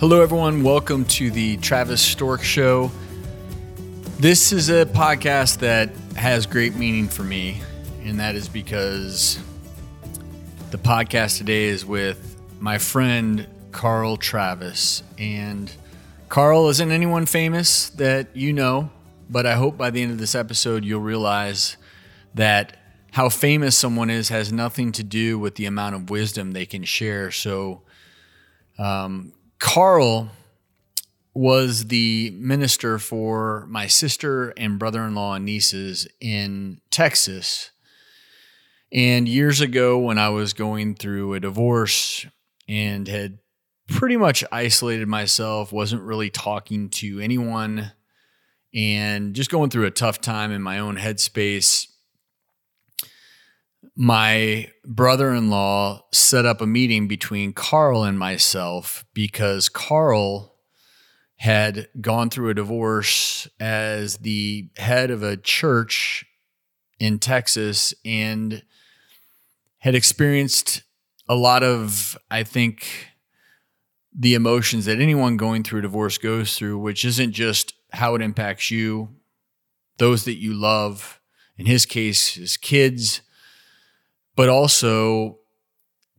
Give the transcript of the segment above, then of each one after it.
Hello, everyone. Welcome to the Travis Stork Show. This is a podcast that has great meaning for me, and that is because the podcast today is with my friend Carl Travis. And Carl isn't anyone famous that you know, but I hope by the end of this episode you'll realize that how famous someone is has nothing to do with the amount of wisdom they can share. So, um, Carl was the minister for my sister and brother in law and nieces in Texas. And years ago, when I was going through a divorce and had pretty much isolated myself, wasn't really talking to anyone, and just going through a tough time in my own headspace, my brother in law set up a meeting between Carl and myself because Carl had gone through a divorce as the head of a church in Texas and had experienced a lot of, I think, the emotions that anyone going through a divorce goes through, which isn't just how it impacts you, those that you love, in his case, his kids but also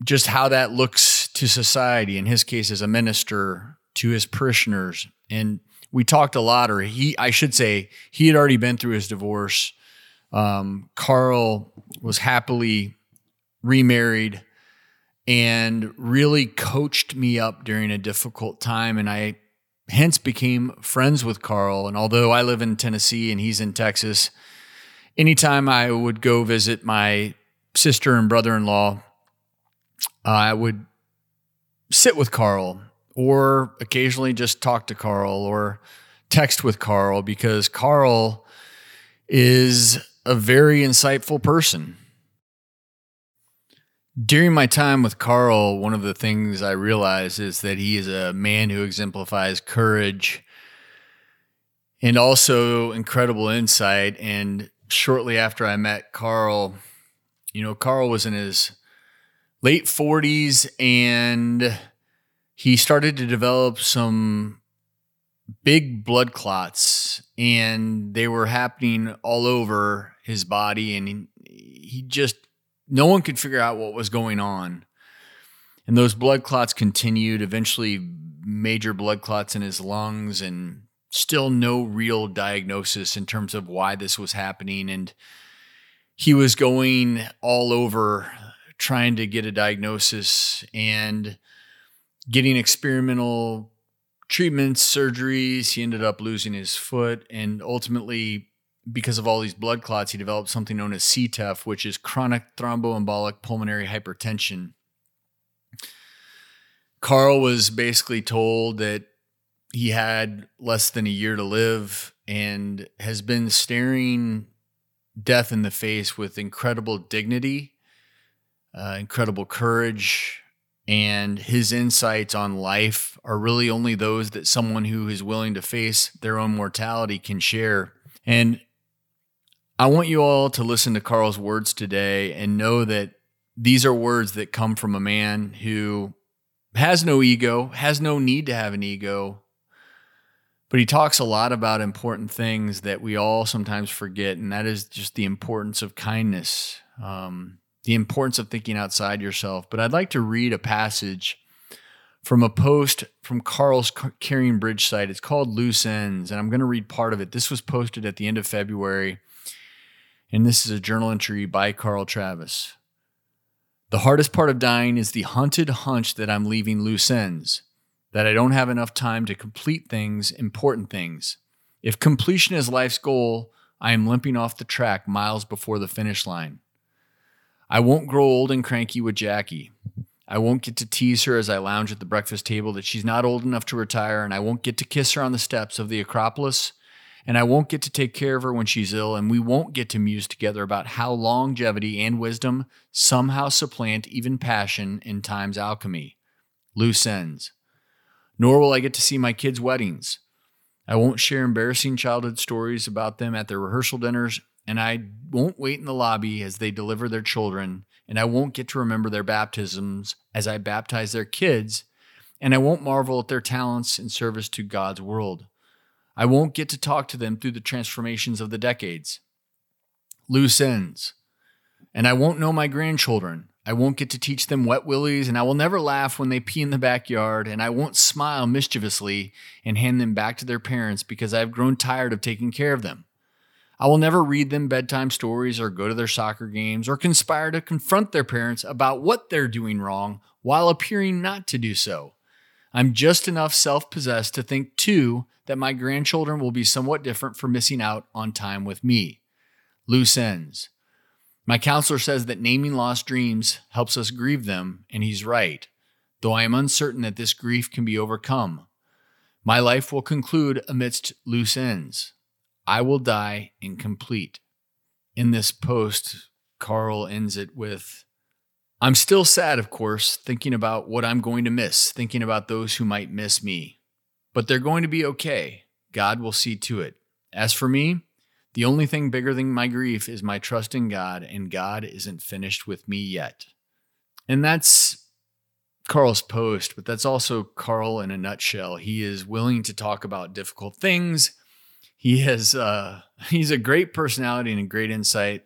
just how that looks to society. In his case, as a minister to his parishioners. And we talked a lot, or he, I should say, he had already been through his divorce. Um, Carl was happily remarried and really coached me up during a difficult time. And I hence became friends with Carl. And although I live in Tennessee and he's in Texas, anytime I would go visit my sister and brother in law, uh, I would sit with Carl or occasionally just talk to Carl or text with Carl because Carl is a very insightful person. During my time with Carl, one of the things I realized is that he is a man who exemplifies courage and also incredible insight. And shortly after I met Carl, you know, Carl was in his late 40s and he started to develop some big blood clots and they were happening all over his body and he, he just no one could figure out what was going on. And those blood clots continued eventually major blood clots in his lungs and still no real diagnosis in terms of why this was happening. And he was going all over trying to get a diagnosis and getting experimental treatments, surgeries. He ended up losing his foot. And ultimately, because of all these blood clots, he developed something known as CTEPH, which is chronic thromboembolic pulmonary hypertension. Carl was basically told that he had less than a year to live and has been staring death in the face with incredible dignity, uh, incredible courage, and his insights on life are really only those that someone who is willing to face their own mortality can share. And I want you all to listen to Carl's words today and know that these are words that come from a man who has no ego, has no need to have an ego, but he talks a lot about important things that we all sometimes forget, and that is just the importance of kindness, um, the importance of thinking outside yourself. But I'd like to read a passage from a post from Carl's CaringBridge site. It's called Loose Ends, and I'm going to read part of it. This was posted at the end of February, and this is a journal entry by Carl Travis. The hardest part of dying is the hunted hunch that I'm leaving loose ends that I don't have enough time to complete things, important things. If completion is life's goal, I am limping off the track miles before the finish line. I won't grow old and cranky with Jackie. I won't get to tease her as I lounge at the breakfast table that she's not old enough to retire, and I won't get to kiss her on the steps of the Acropolis, and I won't get to take care of her when she's ill, and we won't get to muse together about how longevity and wisdom somehow supplant even passion in time's alchemy. Loose ends nor will I get to see my kids' weddings. I won't share embarrassing childhood stories about them at their rehearsal dinners, and I won't wait in the lobby as they deliver their children, and I won't get to remember their baptisms as I baptize their kids, and I won't marvel at their talents in service to God's world. I won't get to talk to them through the transformations of the decades. Loose ends. And I won't know my grandchildren. I won't get to teach them wet willies, and I will never laugh when they pee in the backyard, and I won't smile mischievously and hand them back to their parents because I've grown tired of taking care of them. I will never read them bedtime stories or go to their soccer games or conspire to confront their parents about what they're doing wrong while appearing not to do so. I'm just enough self possessed to think, too, that my grandchildren will be somewhat different for missing out on time with me. Loose ends. My counselor says that naming lost dreams helps us grieve them, and he's right, though I am uncertain that this grief can be overcome. My life will conclude amidst loose ends. I will die incomplete. In this post, Carl ends it with I'm still sad, of course, thinking about what I'm going to miss, thinking about those who might miss me. But they're going to be okay. God will see to it. As for me, the only thing bigger than my grief is my trust in God, and God isn't finished with me yet. And that's Carl's post, but that's also Carl in a nutshell. He is willing to talk about difficult things. He has uh, he's a great personality and a great insight.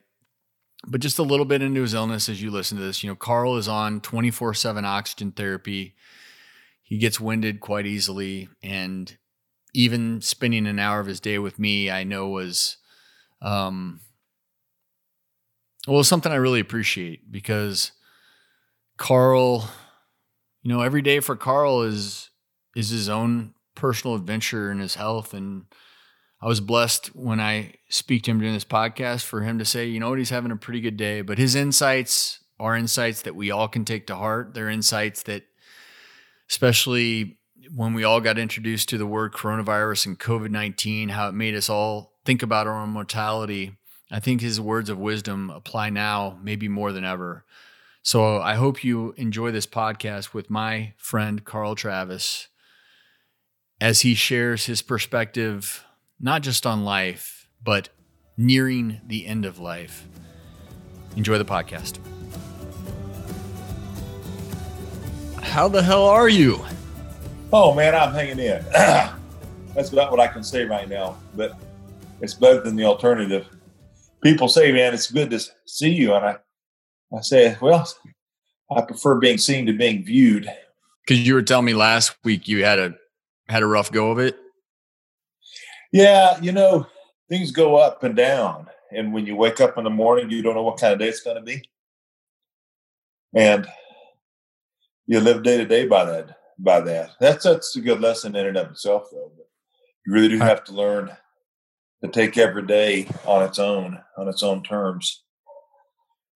But just a little bit into his illness as you listen to this, you know, Carl is on 24 7 oxygen therapy. He gets winded quite easily. And even spending an hour of his day with me, I know was, um, well, something I really appreciate because Carl, you know, every day for Carl is is his own personal adventure in his health and I was blessed when I speak to him during this podcast for him to say, you know what, he's having a pretty good day. But his insights are insights that we all can take to heart. They're insights that, especially when we all got introduced to the word coronavirus and COVID 19, how it made us all think about our own mortality. I think his words of wisdom apply now, maybe more than ever. So I hope you enjoy this podcast with my friend Carl Travis as he shares his perspective not just on life, but nearing the end of life. Enjoy the podcast. How the hell are you? Oh man, I'm hanging in. That's about what I can say right now, but it's better than the alternative. People say, man, it's good to see you. And I, I say, well, I prefer being seen to being viewed. Cause you were telling me last week you had a, had a rough go of it. Yeah, you know, things go up and down. And when you wake up in the morning, you don't know what kind of day it's going to be. And you live day to day by that. By that, that's that's a good lesson in and of itself, though. But you really do have to learn to take every day on its own, on its own terms.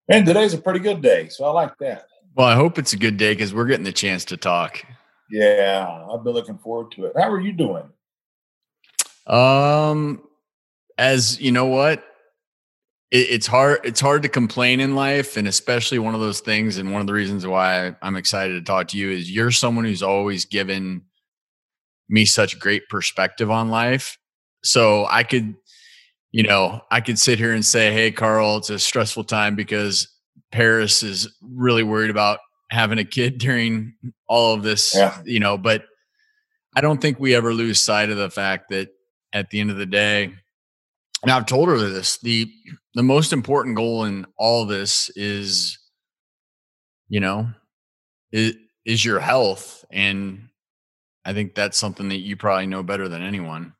And today's a pretty good day, so I like that. Well, I hope it's a good day because we're getting the chance to talk. Yeah, I've been looking forward to it. How are you doing? Um, as you know, what it, it's hard. It's hard to complain in life, and especially one of those things. And one of the reasons why I'm excited to talk to you is you're someone who's always given me such great perspective on life. So I could, you know, I could sit here and say, "Hey, Carl, it's a stressful time because Parris is really worried about having a kid during all of this." Yeah. You know, but I don't think we ever lose sight of the fact that at the end of the day. And I've told her this the the most important goal in all this is, you know, is, is your health. And I think that's something that you probably know better than anyone.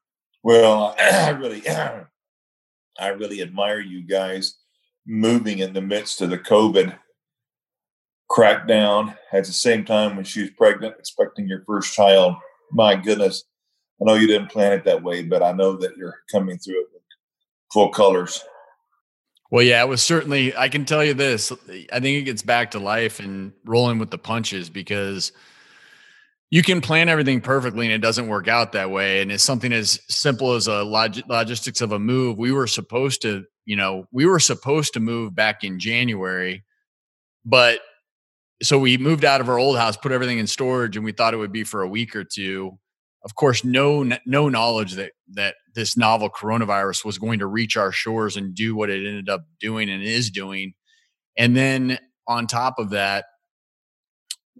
Well, I really, I really admire you guys moving in the midst of the COVID crackdown at the same time when she was pregnant, expecting your first child. My goodness, I know you didn't plan it that way, but I know that you're coming through it with full colors. Well, yeah, it was certainly. I can tell you this. I think it gets back to life and rolling with the punches because you can plan everything perfectly and it doesn't work out that way. And it's something as simple as a log- logistics of a move. We were supposed to, you know, we were supposed to move back in January, but so we moved out of our old house, put everything in storage, and we thought it would be for a week or two of course, no no knowledge that that this novel coronavirus was going to reach our shores and do what it ended up doing and is doing. And then on top of that,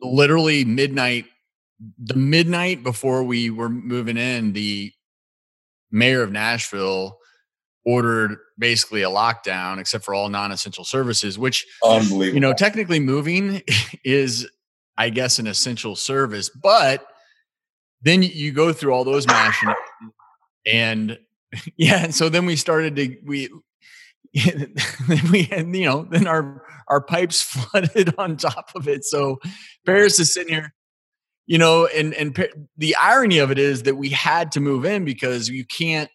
literally midnight the midnight before we were moving in, the mayor of Nashville ordered basically a lockdown except for all non-essential services which unbelievable you know technically moving is i guess an essential service but then you go through all those machinations and yeah and so then we started to we we had you know then our our pipes flooded on top of it. So parris is sitting here you know and and the irony of it is that we had to move in because you can't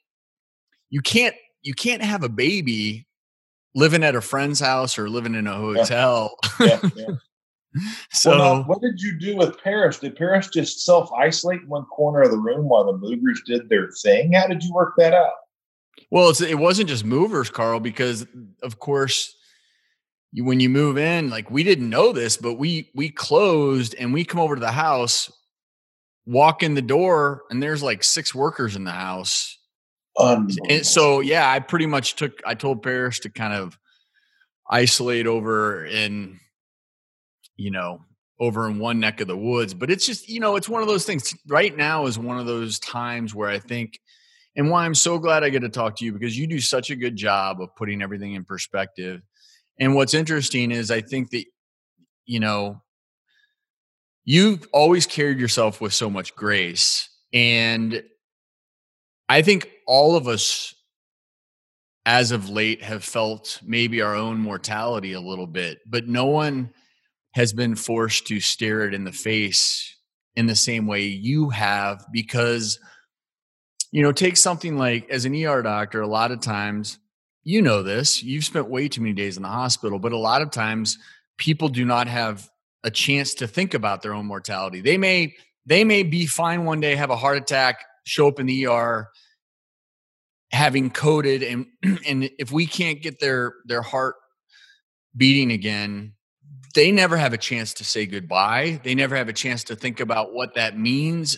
you can't you can't have a baby living at a friend's house or living in a hotel. Yeah. yeah, yeah. so, well, now, what did you do with Parris? Did Parris just self isolate in one corner of the room while the movers did their thing? How did you work that out? Well, it wasn't just movers, Carl, because of course, you, when you move in, like we didn't know this, but we we closed and we come over to the house, walk in the door, and there's like six workers in the house. And so yeah, I pretty much took I told Parris to kind of isolate over in you know over in one neck of the woods but it's just you know it's one of those things. Right now is one of those times where i think and why i'm so glad i get to talk to you because you do such a good job of putting everything in perspective and what's interesting is i think that you know you've always carried yourself with so much grace and I think all of us, as of late, have felt maybe our own mortality a little bit, but no one has been forced to stare it in the face in the same way you have because you know take something like as an ER doctor a lot of times you know this you've spent way too many days in the hospital but a lot of times people do not have a chance to think about their own mortality. They may they may be fine one day have a heart attack show up in the ER having coded and and if we can't get their their heart beating again they never have a chance to say goodbye. They never have a chance to think about what that means.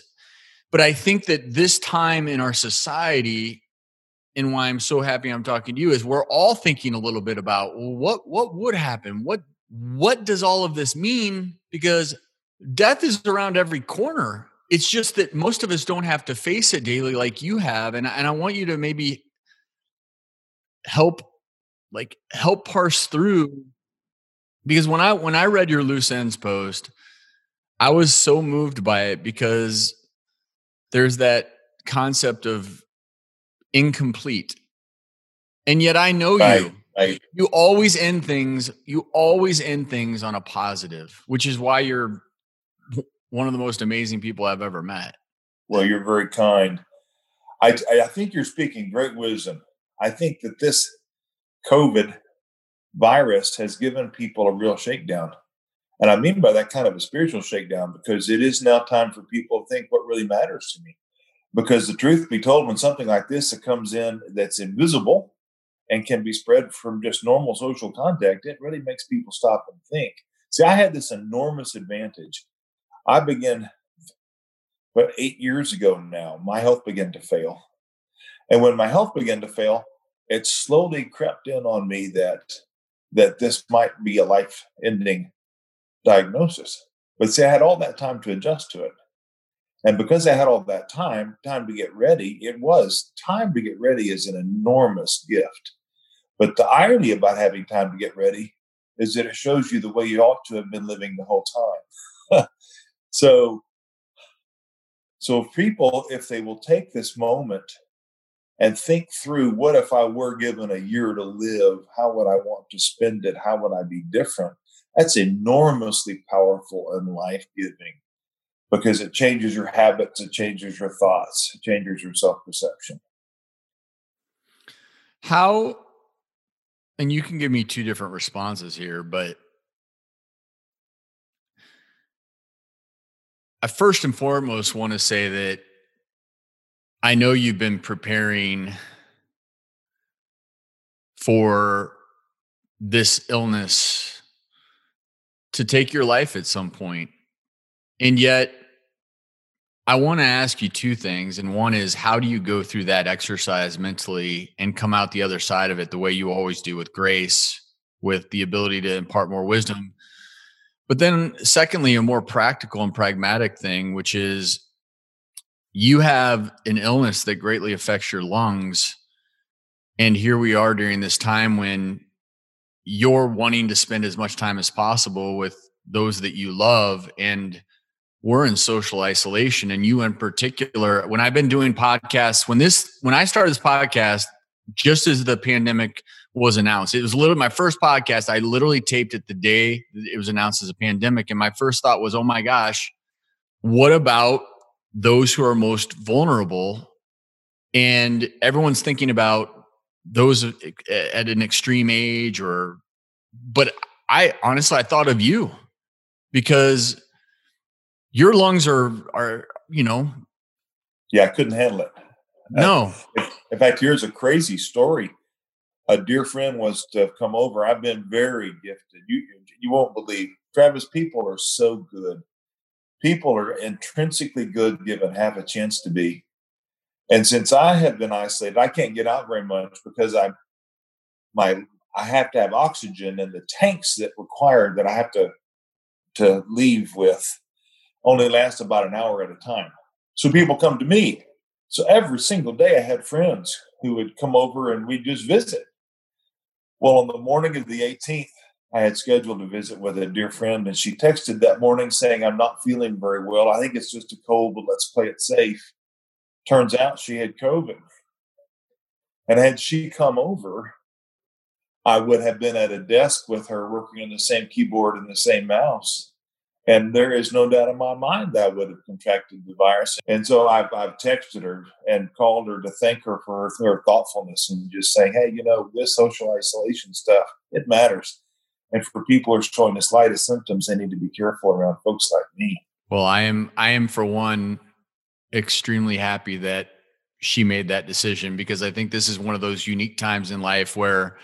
But i think that this time in our society and why i'm so happy i'm talking to you is we're all thinking a little bit about what what would happen? What what does all of this mean? Because death is around every corner. It's just that most of us don't have to face it daily like you have and, and i want you to maybe help like help parse through because when i when i read your loose ends post i was so moved by it because there's that concept of incomplete and yet i know you I, you always end things you always end things on a positive which is why you're one of the most amazing people I've ever met. Well, you're very kind. I, I think you're speaking great wisdom. I think that this COVID virus has given people a real shakedown. And I mean by that kind of a spiritual shakedown because it is now time for people to think what really matters to me. Because the truth be told, when something like this that comes in that's invisible and can be spread from just normal social contact, it really makes people stop and think. See, I had this enormous advantage I began, but eight years ago now, my health began to fail. And when my health began to fail, it slowly crept in on me that that this might be a life-ending diagnosis. But see, I had all that time to adjust to it. And because I had all that time, time to get ready, it was time to get ready is an enormous gift. But the irony about having time to get ready is that it shows you the way you ought to have been living the whole time. So, so if people, if they will take this moment and think through what if I were given a year to live, how would I want to spend it? How would I be different? That's enormously powerful and life giving because it changes your habits, it changes your thoughts, it changes your self perception. How, and you can give me two different responses here, but I first and foremost want to say that I know you've been preparing for this illness to take your life at some point. And yet, I want to ask you two things. And one is, how do you go through that exercise mentally and come out the other side of it the way you always do with grace, with the ability to impart more wisdom? But then, secondly, a more practical and pragmatic thing, which is you have an illness that greatly affects your lungs. And here we are during this time when you're wanting to spend as much time as possible with those that you love. And we're in social isolation. And you, in particular, when I've been doing podcasts, when this, when I started this podcast, just as the pandemic was announced. It was literally my first podcast. I literally taped it the day it was announced as a pandemic. And my first thought was, oh my gosh, what about those who are most vulnerable? And everyone's thinking about those uh, at an extreme age or, but I honestly, I thought of you because your lungs are, are, you know. Yeah, I couldn't handle it. Uh, no. In fact, here's a crazy story a dear friend was to come over. I've been very gifted. You you won't believe, Travis. People are so good. People are intrinsically good, given half a chance to be. And since I have been isolated, I can't get out very much because I my I have to have oxygen, and the tanks that require that I have to to leave with only last about an hour at a time. So people come to me. So every single day, I had friends who would come over and we'd just visit. Well, on the morning of the 18th, I had scheduled a visit with a dear friend, and she texted that morning saying, I'm not feeling very well. I think it's just a cold, but let's play it safe. Turns out she had COVID. And had she come over, I would have been at a desk with her working on the same keyboard and the same mouse. And there is no doubt in my mind that I would have contracted the virus. And so I've, I've texted her and called her to thank her for her, her thoughtfulness and just saying, hey, you know, this social isolation stuff, it matters. And for people who are showing the slightest symptoms, they need to be careful around folks like me. Well, I am, I am for one, extremely happy that she made that decision because I think this is one of those unique times in life where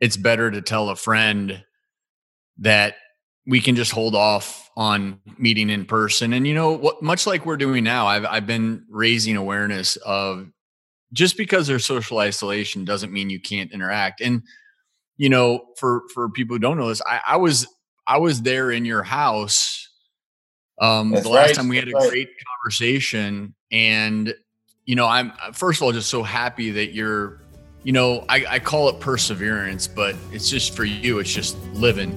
it's better to tell a friend that we can just hold off on meeting in person. And you know what? Much like we're doing now, I've I've been raising awareness of just because there's social isolation doesn't mean you can't interact. And you know, for for people who don't know this, I, I was I was there in your house um That's the last right. time we had That's a great right. conversation. And you know, I'm first of all just so happy that you're you know, I, I call it perseverance, but it's just for you, it's just living.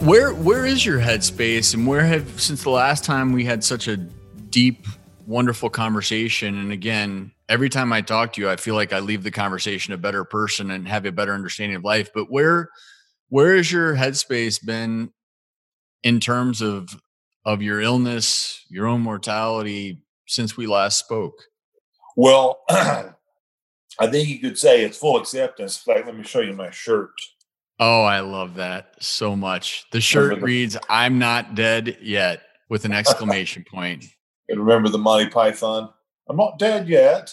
Where where is your headspace, and where have since the last time we had such a deep, wonderful conversation? And again, every time I talk to you, I feel like I leave the conversation a better person and have a better understanding of life. But where where has your headspace been in terms of of your illness, your own mortality since we last spoke? Well, I think you could say it's full acceptance. Fact, let me show you my shirt. Oh, I love that so much. The shirt reads, I'm not dead yet, with an exclamation point. And remember the Monty Python? I'm not dead yet.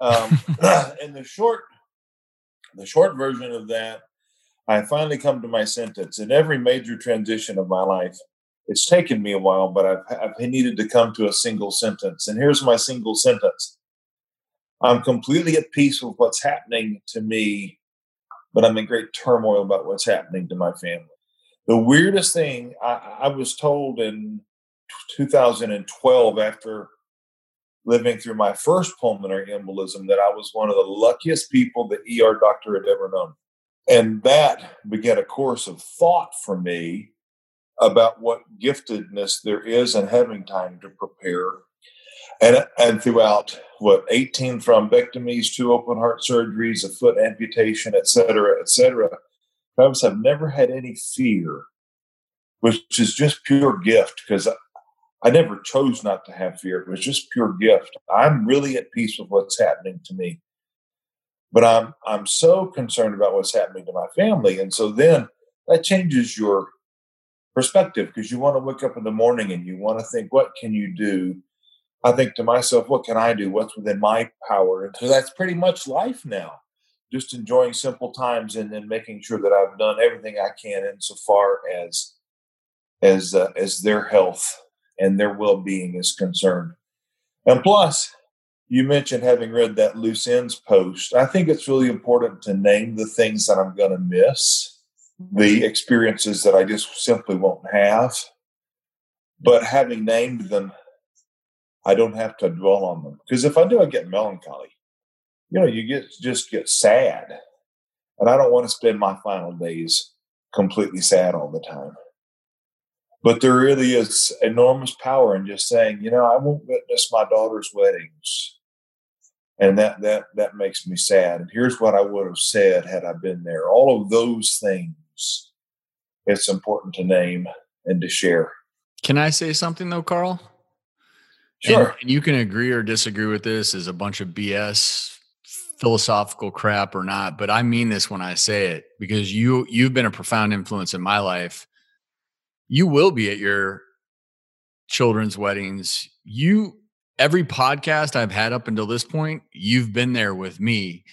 Um, and the short, the short version of that, I finally come to my sentence. In every major transition of my life, it's taken me a while, but I've, I've needed to come to a single sentence. And here's my single sentence I'm completely at peace with what's happening to me but I'm in great turmoil about what's happening to my family. The weirdest thing I, I was told in 2012 after living through my first pulmonary embolism that I was one of the luckiest people the ER doctor had ever known. And that began a course of thought for me about what giftedness there is in having time to prepare and and throughout what 18 thrombectomies, two open heart surgeries, a foot amputation, et cetera, et cetera. Travis, I've never had any fear, which is just pure gift because I, I never chose not to have fear. It was just pure gift. I'm really at peace with what's happening to me. But I'm I'm so concerned about what's happening to my family. And so then that changes your perspective because you want to wake up in the morning and you want to think, what can you do I think to myself, what can I do? What's within my power? And so that's pretty much life now. Just enjoying simple times and then making sure that I've done everything I can insofar as as uh, as their health and their well being is concerned. And plus, you mentioned having read that loose ends post. I think it's really important to name the things that I'm going to miss, the experiences that I just simply won't have. But having named them, I don't have to dwell on them. Because if I do, I get melancholy. You know, you get just get sad. And I don't want to spend my final days completely sad all the time. But there really is enormous power in just saying, you know, I won't witness my daughter's weddings. And that that that makes me sad. And here's what I would have said had I been there. All of those things it's important to name and to share. Can I say something though, Carl? Sure. And, and you can agree or disagree with this as a bunch of BS philosophical crap or not, but I mean this when I say it because you you've been a profound influence in my life. You will be at your children's weddings. You every podcast I've had up until this point, you've been there with me.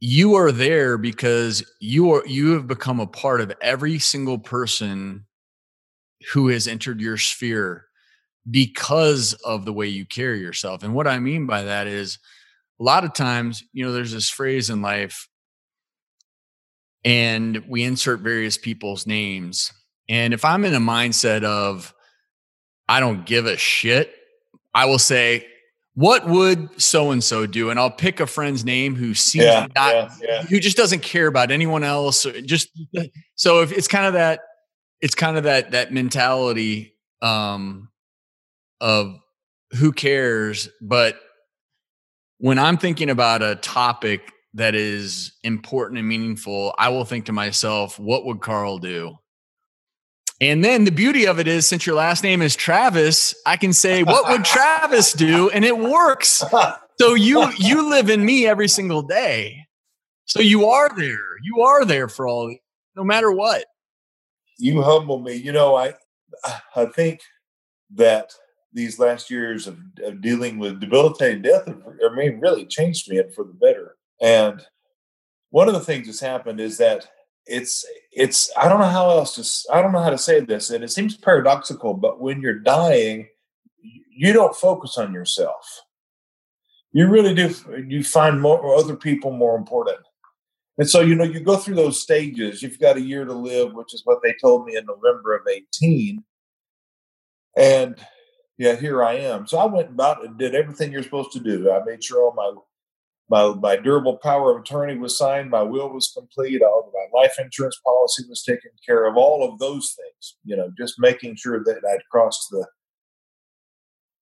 You are there because you are you have become a part of every single person who has entered your sphere because of the way you carry yourself. And what I mean by that is a lot of times, you know, there's this phrase in life, and we insert various people's names. And if I'm in a mindset of, I don't give a shit, I will say, what would so and so do? And I'll pick a friend's name who seems yeah, not, yeah, yeah. who just doesn't care about anyone else. Just so if it's kind of that, it's kind of that that mentality um, of who cares, but when I'm thinking about a topic that is important and meaningful, I will think to myself, what would Carl do? And then the beauty of it is, since your last name is Travis, I can say, what would Travis do? And it works. So you you live in me every single day. So you are there. You are there for all, no matter what. You humble me. You know, I I think that these last years of, of dealing with debilitating death I mean, really changed me and for the better. And one of the things that's happened is that it's it's I don't know how else to I don't know how to say this, and it seems paradoxical, but when you're dying, you don't focus on yourself. You really do. You find more other people more important. And so, you know, you go through those stages. You've got a year to live, which is what they told me in November of 18. And yeah, here I am. So I went about and did everything you're supposed to do. I made sure all my my my durable power of attorney was signed, my will was complete, all my life insurance policy was taken care of, all of those things. You know, just making sure that I'd crossed the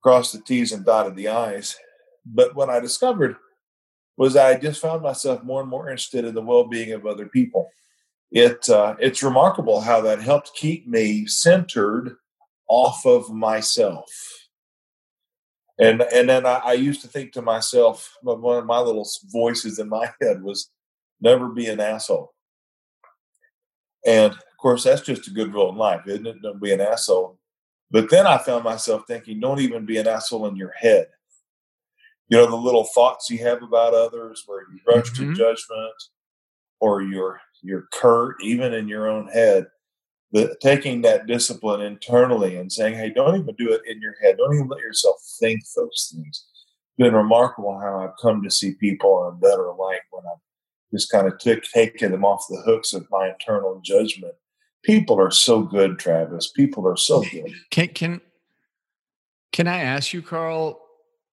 crossed the T's and dotted the I's. But what I discovered was I just found myself more and more interested in the well-being of other people. It uh, it's remarkable how that helped keep me centered off of myself. And and then I, I, used to think to myself, one of my little voices in my head was, "Never be an asshole." And of course, that's just a good rule in life, isn't it? Don't be an asshole. But then I found myself thinking, don't even be an asshole in your head. You know, the little thoughts you have about others, where you rush mm-hmm. to judgment, or you're you're curt, even in your own head the, taking that discipline internally and saying, hey, don't even do it in your head. Don't even let yourself think those things. It's been remarkable how I've come to see people in a better light when I'm just kind of t- taking them off the hooks of my internal judgment. People are so good, Travis. People are so good. Can can can I ask you, Carl,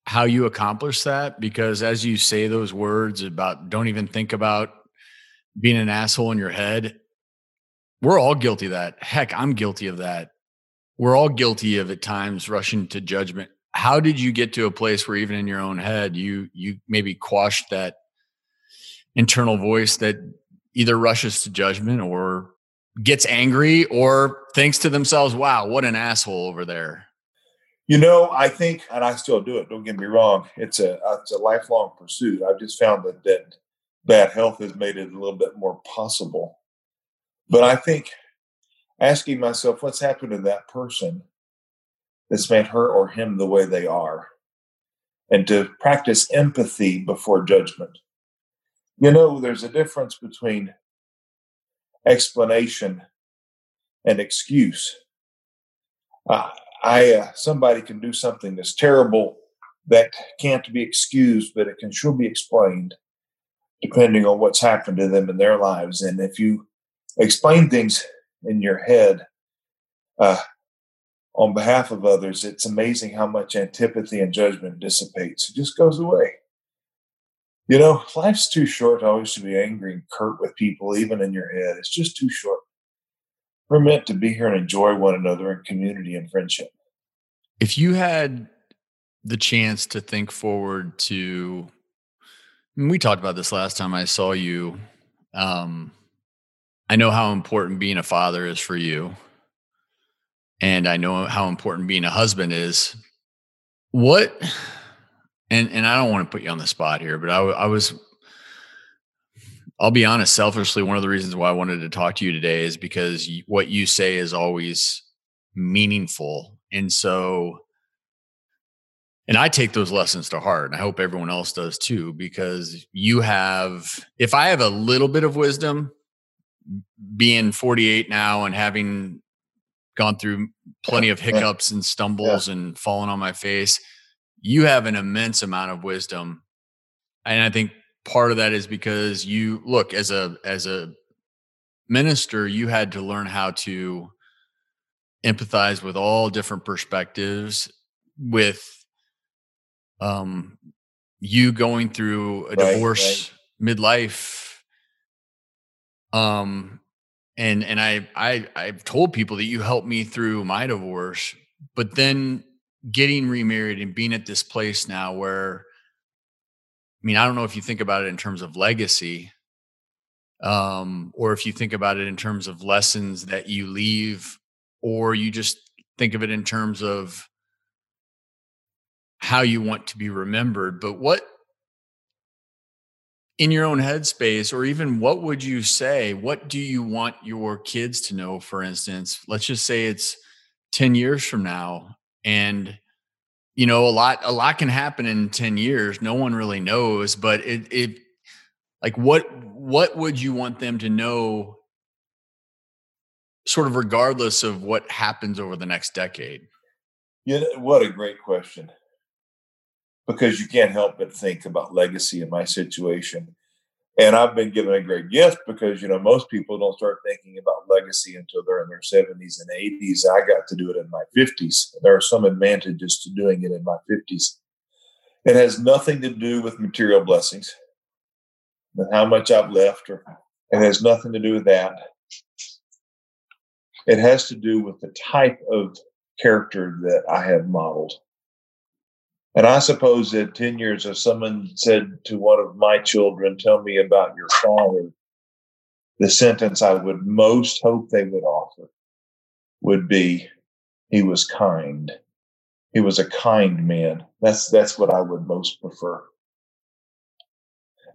how you accomplish that? Because as you say those words about don't even think about being an asshole in your head, we're all guilty of that. Heck, I'm guilty of that. We're all guilty of at times rushing to judgment. How did you get to a place where even in your own head you you maybe quashed that internal voice that either rushes to judgment or gets angry or thinks to themselves, "Wow, what an asshole over there." You know, I think, and I still do it. Don't get me wrong; it's a uh, it's a lifelong pursuit. I've just found that that bad health has made it a little bit more possible but I think asking myself, what's happened to that person that's made her or him the way they are? And to practice empathy before judgment. You know, there's a difference between explanation and excuse. Uh, I uh, somebody can do something that's terrible, that can't be excused, but it can sure be explained depending on what's happened to them in their lives. And if you explain things in your head uh, on behalf of others, it's amazing how much antipathy and judgment dissipates. It just goes away. You know, life's too short always to be angry and curt with people, even in your head. It's just too short. We're meant to be here and enjoy one another in community and friendship. If you had the chance to think forward to, we talked about this last time I saw you. Um, I know how important being a father is for you. And I know how important being a husband is. What and and I don't want to put you on the spot here, but I, I was I'll be honest, selfishly, one of the reasons why I wanted to talk to you today is because what you say is always meaningful. And so, and I take those lessons to heart. And I hope everyone else does too, because you have, if I have a little bit of wisdom, being 48 now and having gone through plenty of hiccups and stumbles yeah. and falling on my face, you have an immense amount of wisdom and i think part of that is because you look as a as a minister you had to learn how to empathize with all different perspectives with um you going through a right, divorce right. midlife um and and I I I've told people that you helped me through my divorce but then getting remarried and being at this place now where I mean, I don't know if you think about it in terms of legacy, um, or if you think about it in terms of lessons that you leave, or you just think of it in terms of how you want to be remembered. But what in your own headspace, or even what would you say? What do you want your kids to know, for instance? Let's just say it's 10 years from now and you know a lot a lot can happen in 10 years no one really knows but it it like what what would you want them to know sort of regardless of what happens over the next decade yeah what a great question because you can't help but think about legacy in my situation and I've been given a great gift because, you know, most people don't start thinking about legacy until they're in their 70s and 80s. I got to do it in my 50s. There are some advantages to doing it in my 50s. It has nothing to do with material blessings and how much I've left, or it has nothing to do with that. It has to do with the type of character that I have modeled. And I suppose that 10 years, if someone said to one of my children, Tell me about your father, the sentence I would most hope they would offer would be, He was kind. He was a kind man. That's, that's what I would most prefer.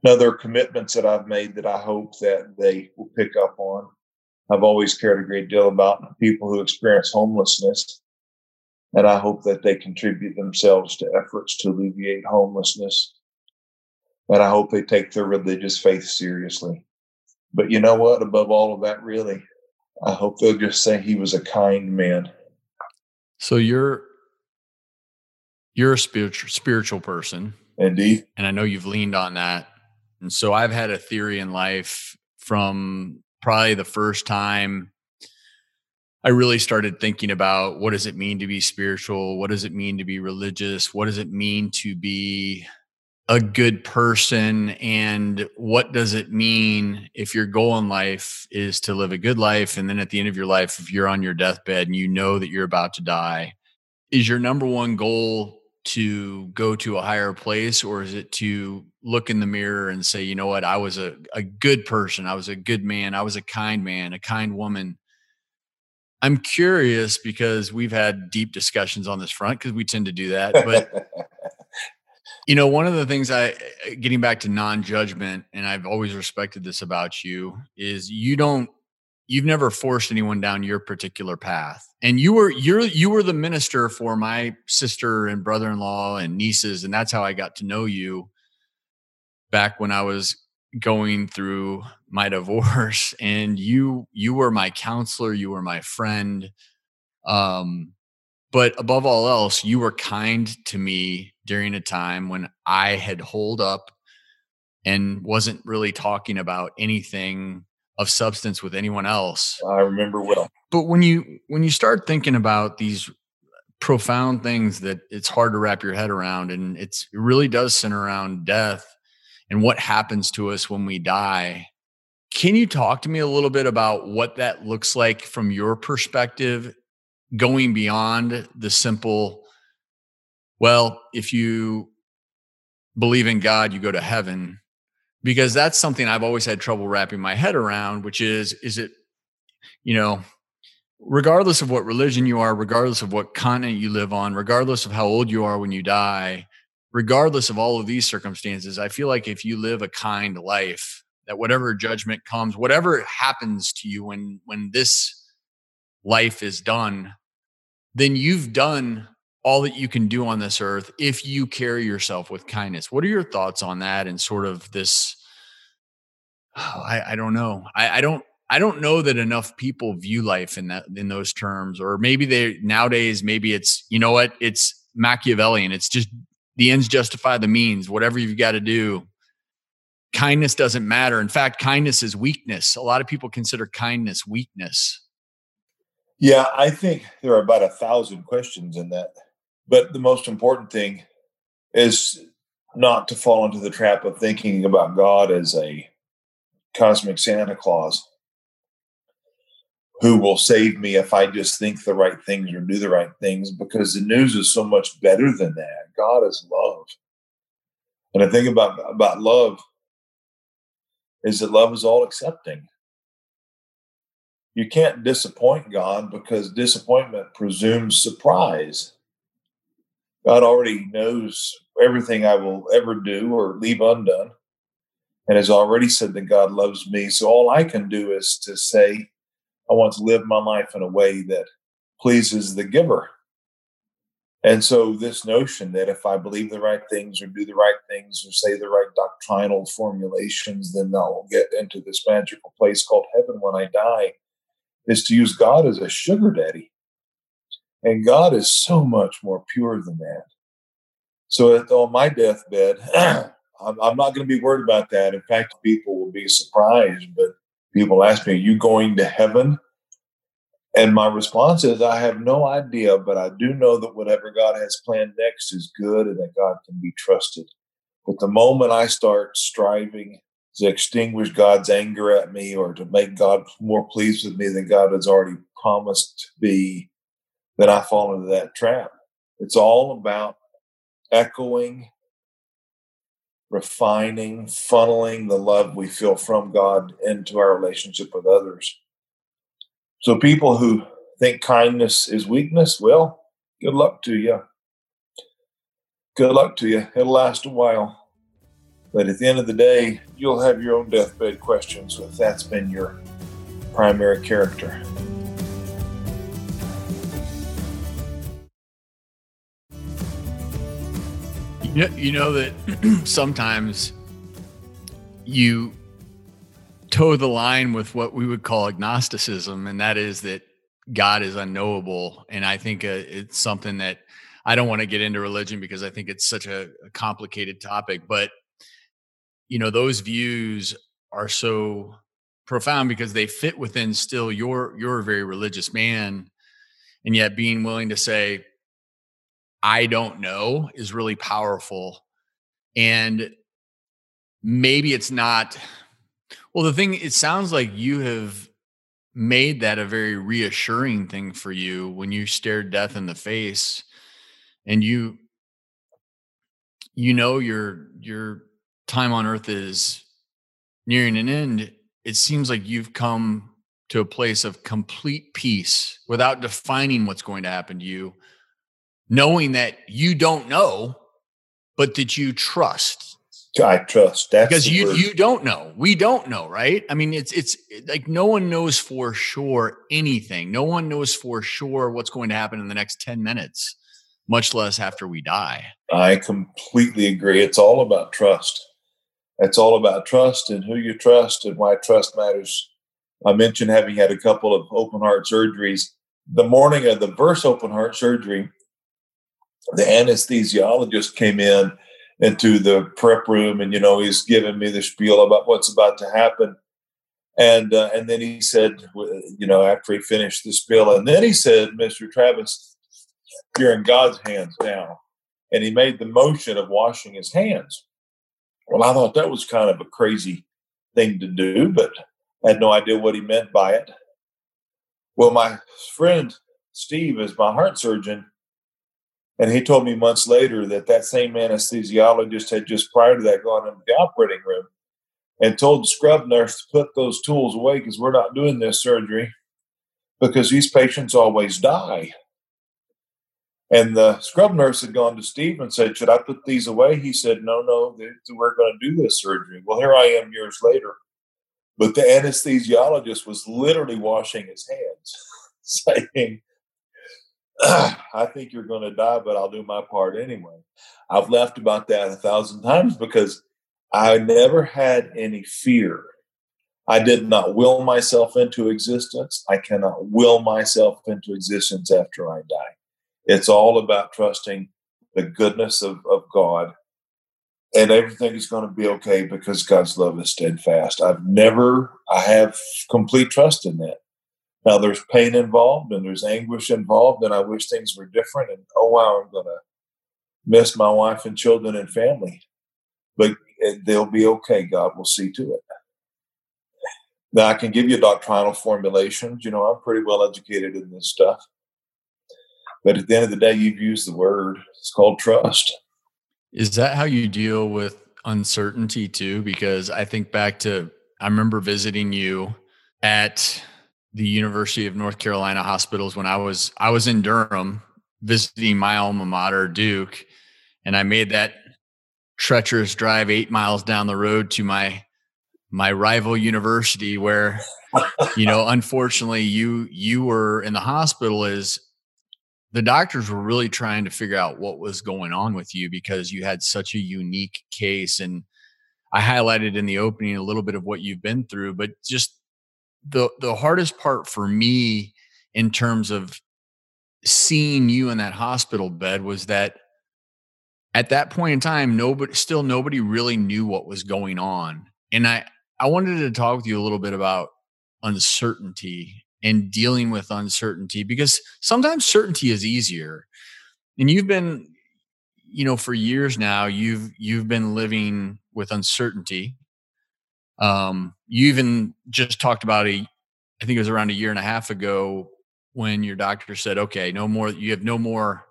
Now, there are commitments that I've made that I hope that they will pick up on. I've always cared a great deal about people who experience homelessness and I hope that they contribute themselves to efforts to alleviate homelessness. And I hope they take their religious faith seriously. But you know what? Above all of that, really, I hope they'll just say he was a kind man. So you're you're a spiritual spiritual person. Indeed. And I know you've leaned on that. And so I've had a theory in life from probably the first time I really started thinking about what does it mean to be spiritual? What does it mean to be religious? What does it mean to be a good person? And what does it mean if your goal in life is to live a good life? And then at the end of your life, if you're on your deathbed and you know that you're about to die, is your number one goal to go to a higher place or is it to look in the mirror and say, you know what, I was a, a good person, I was a good man, I was a kind man, a kind woman I'm curious because we've had deep discussions on this front because we tend to do that. But you know, one of the things I getting back to non-judgment, and I've always respected this about you, is you don't you've never forced anyone down your particular path. And you were you're you were the minister for my sister and brother-in-law and nieces, and that's how I got to know you back when I was going through my divorce and you you were my counselor you were my friend um But above all else, you were kind to me during a time when I had holed up and wasn't really talking about anything of substance with anyone else. I remember well. But when you when you start thinking about these profound things that it's hard to wrap your head around and it's it really does center around death and what happens to us when we die. Can you talk to me a little bit about what that looks like from your perspective going beyond the simple well, if you believe in God, you go to heaven because that's something I've always had trouble wrapping my head around, which is, is it, you know, regardless of what religion you are, regardless of what continent you live on, regardless of how old you are when you die, regardless of all of these circumstances, I feel like if you live a kind life, that whatever judgment comes, whatever happens to you when when this life is done, then you've done all that you can do on this earth if you carry yourself with kindness. What are your thoughts on that and sort of this? I, I don't know. I, I don't I don't know that enough people view life in that in those terms, or maybe they nowadays maybe it's you know what it's Machiavellian. It's just the ends justify the means. Whatever you've got to do, kindness doesn't matter. In fact, kindness is weakness. A lot of people consider kindness weakness. Yeah, I think there are about a thousand questions in that. But the most important thing is not to fall into the trap of thinking about God as a cosmic Santa Claus who will save me if I just think the right things or do the right things, because the news is so much better than that. God is love. And the thing about, about love is that love is all accepting. You can't disappoint God because disappointment presumes surprise. God already knows everything I will ever do or leave undone and has already said that God loves me. So all I can do is to say, I want to live my life in a way that pleases the giver. And so, this notion that if I believe the right things or do the right things or say the right doctrinal formulations, then I'll get into this magical place called heaven when I die, is to use God as a sugar daddy. And God is so much more pure than that. So on my deathbed, I'm, I'm not going to be worried about that. In fact, people will be surprised, but people ask me, Are you going to heaven? And my response is, I have no idea, but I do know that whatever God has planned next is good and that God can be trusted. But the moment I start striving to extinguish God's anger at me or to make God more pleased with me than God has already promised to be, then I fall into that trap. It's all about echoing, refining, funneling the love we feel from God into our relationship with others. So, people who think kindness is weakness, well, good luck to you. Good luck to you. It'll last a while. But at the end of the day, you'll have your own deathbed questions if that's been your primary character. You know, you know that sometimes you toe the line with what we would call agnosticism, and that is that God is unknowable. And I think uh, it's something that I don't want to get into religion because I think it's such a, a complicated topic. But you know, those views are so profound because they fit within still your you're a very religious man, and yet being willing to say I don't know is really powerful. And maybe it's not, well, the thing, it sounds like you have made that a very reassuring thing for you when you stared death in the face and you, you know, your, your time on earth is nearing an end. It seems like you've come to a place of complete peace without defining what's going to happen to you knowing that you don't know, but that you trust. I trust. That's because you word. you don't know. We don't know, right? I mean, it's it's like no one knows for sure anything. No one knows for sure what's going to happen in the next 10 minutes, much less after we die. I completely agree. It's all about trust. It's all about trust and who you trust and why trust matters. I mentioned having had a couple of open heart surgeries the morning of the first open heart surgery, the anesthesiologist came in into the prep room, and you know he's giving me the spiel about what's about to happen, and uh, and then he said, you know, after he finished the spiel, and then he said, "Mister Travis, you're in God's hands now," and he made the motion of washing his hands. Well, I thought that was kind of a crazy thing to do, but I had no idea what he meant by it. Well, my friend Steve is my heart surgeon, and he told me months later that that same anesthesiologist had just prior to that gone into the operating room and told the scrub nurse to put those tools away because we're not doing this surgery because these patients always die. And the scrub nurse had gone to Steve and said, Should I put these away? He said, No, no, we're going to do this surgery. Well, here I am years later. But the anesthesiologist was literally washing his hands, saying, I think you're going to die, but I'll do my part anyway. I've laughed about that a thousand times because I never had any fear. I did not will myself into existence. I cannot will myself into existence after I die. It's all about trusting the goodness of, of God and everything is going to be okay because God's love is steadfast. I've never, I have complete trust in that. Now there's pain involved and there's anguish involved, and I wish things were different. And oh wow, I'm to miss my wife and children and family, but eh, they'll be okay. God will see to it. Now I can give you doctrinal formulations. You know, I'm pretty well educated in this stuff. But at the end of the day, you've used the word. It's called trust. Is that how you deal with uncertainty too? Because I think back to, I remember visiting you at the University of North Carolina hospitals when I was I was in Durham visiting my alma mater, Duke, and I made that treacherous drive eight miles down the road to my my rival university where you know unfortunately you you were in the hospital is the doctors were really trying to figure out what was going on with you because you had such a unique case. And i highlighted in the opening a little bit of what you've been through but just the the hardest part for me in terms of seeing you in that hospital bed was that at that point in time nobody still nobody really knew what was going on. And i i wanted to talk with you a little bit about uncertainty and dealing with uncertainty because sometimes certainty is easier. And you've been you know for years now you've you've been living with uncertainty um you even just talked about a i think it was around a year and a half ago when your doctor said okay no more you have no more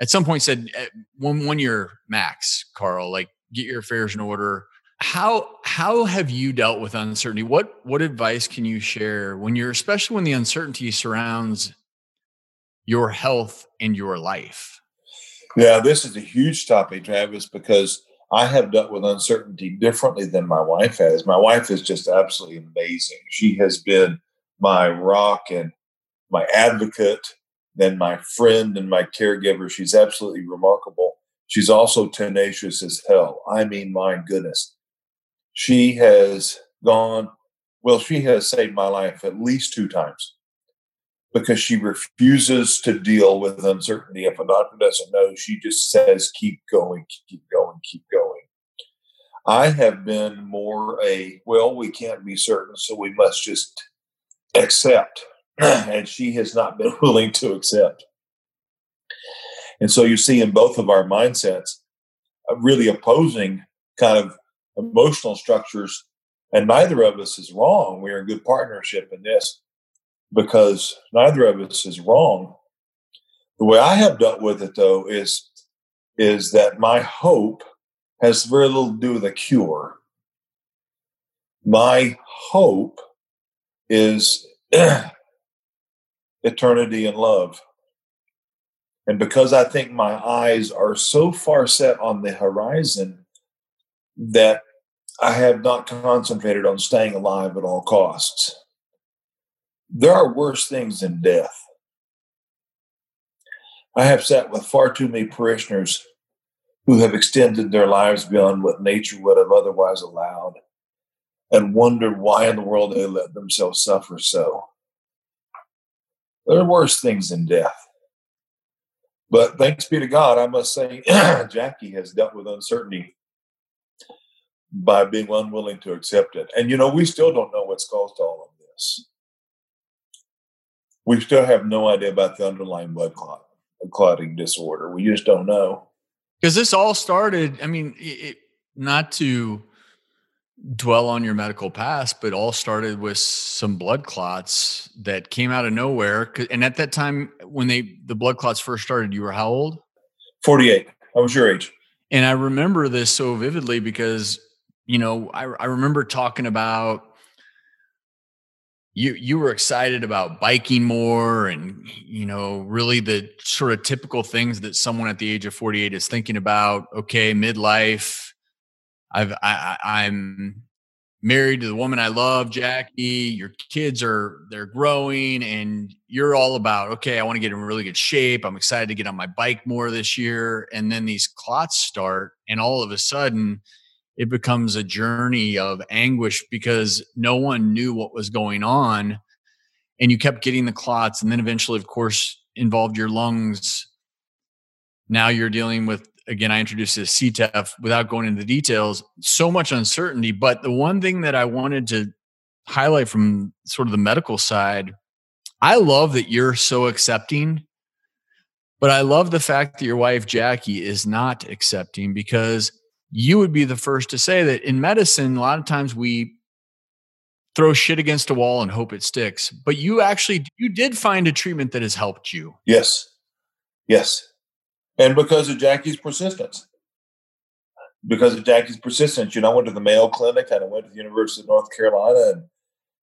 at some point said eh, one one year max carl like get your affairs in order. How how have you dealt with uncertainty? What what advice can you share when you're especially when the uncertainty surrounds your health and your life? Yeah this is a huge topic travis because i have dealt with uncertainty differently than my wife has. My wife is just absolutely amazing. She has been my rock and my advocate then my friend and my caregiver. She's absolutely remarkable. She's also tenacious as hell. I mean my goodness. She has gone, well, she has saved my life at least two times because she refuses to deal with uncertainty. If a doctor doesn't know, she just says, keep going, keep going, keep going. I have been more a, well, we can't be certain, so we must just accept. and she has not been willing to accept. And so you see in both of our mindsets, uh, really opposing kind of emotional structures, and neither of us is wrong. We are in good partnership in this because neither of us is wrong. The way I have dealt with it, though, is is that my hope has very little to do with a cure. My hope is eternity and love. And because I think my eyes are so far set on the horizon that I have not concentrated on staying alive at all costs. There are worse things than death. I have sat with far too many parishioners who have extended their lives beyond what nature would have otherwise allowed and wondered why in the world they let themselves suffer so. There are worse things than death. But thanks be to God, I must say, Jackie has dealt with uncertainty by being unwilling to accept it. And you know, we still don't know what's caused all of this. We still have no idea about the underlying blood clot, clotting disorder. We just don't know. Because this all started, I mean, it, not to dwell on your medical past, but all started with some blood clots that came out of nowhere. And at that time, when they the blood clots first started, you were how old? Forty eight. I was your age. And I remember this so vividly because you know I, I remember talking about you you were excited about biking more and you know really the sort of typical things that someone at the age of 48 is thinking about okay midlife I've I, I'm married to the woman I love, Jackie. Your kids are they're growing, and you're all about okay. I want to get in really good shape. I'm excited to get on my bike more this year, and then these clots start, and all of a sudden, it becomes a journey of anguish because no one knew what was going on, and you kept getting the clots, and then eventually, of course, involved your lungs. Now you're dealing with again, I introduced this CTEPH without going into the details, so much uncertainty. But the one thing that I wanted to highlight from sort of the medical side, I love that you're so accepting, but I love the fact that your wife, Jackie, is not accepting because you would be the first to say that in medicine, a lot of times we throw shit against a wall and hope it sticks. But you actually you did find a treatment that has helped you. Yes. Yes and because of Jackie's persistence. Because of Jackie's persistence, you know, I went to the Mayo Clinic and I went to the University of North Carolina and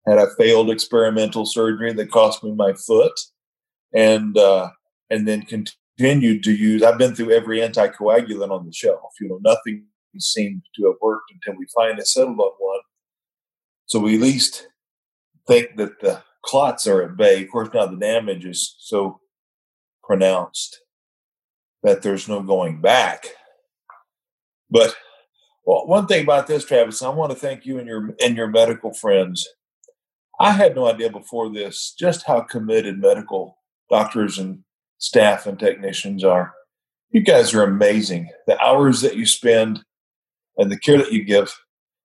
had a failed experimental surgery that cost me my foot, and uh, and then continued to use. I've been through every anticoagulant on the shelf. You know, nothing seemed to have worked until we finally settled on one. So we at least think that the clots are at bay. Of course, now the damage is so pronounced that there's no going back. But well, one thing about this, Travis, I want to thank you and your and your medical friends. I had no idea before this just how committed medical doctors and staff and technicians are. You guys are amazing. The hours that you spend and the care that you give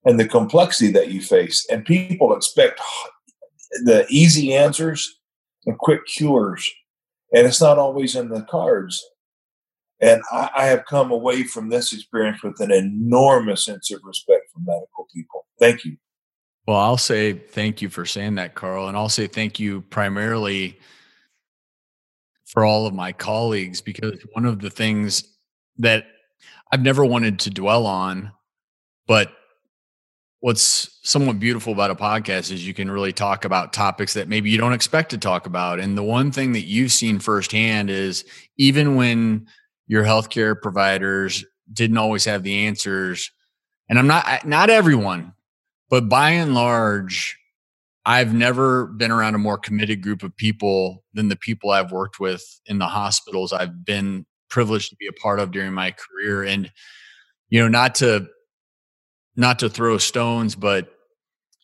and the complexity that you face. And people expect the easy answers and quick cures. And it's not always in the cards. And I, I, have come away from this experience with an enormous sense of respect for medical people. Thank you. Well, I'll say thank you for saying that, Carl. And I'll say thank you primarily for all of my colleagues because one of the things that I've never wanted to dwell on, but what's somewhat beautiful about a podcast is you can really talk about topics that maybe you don't expect to talk about. And the one thing that you've seen firsthand is even when your healthcare providers didn't always have the answers. And I'm not not everyone, but by and large, I've never been around a more committed group of people than the people I've worked with in the hospitals I've been privileged to be a part of during my career. And you know, not to not to throw stones, but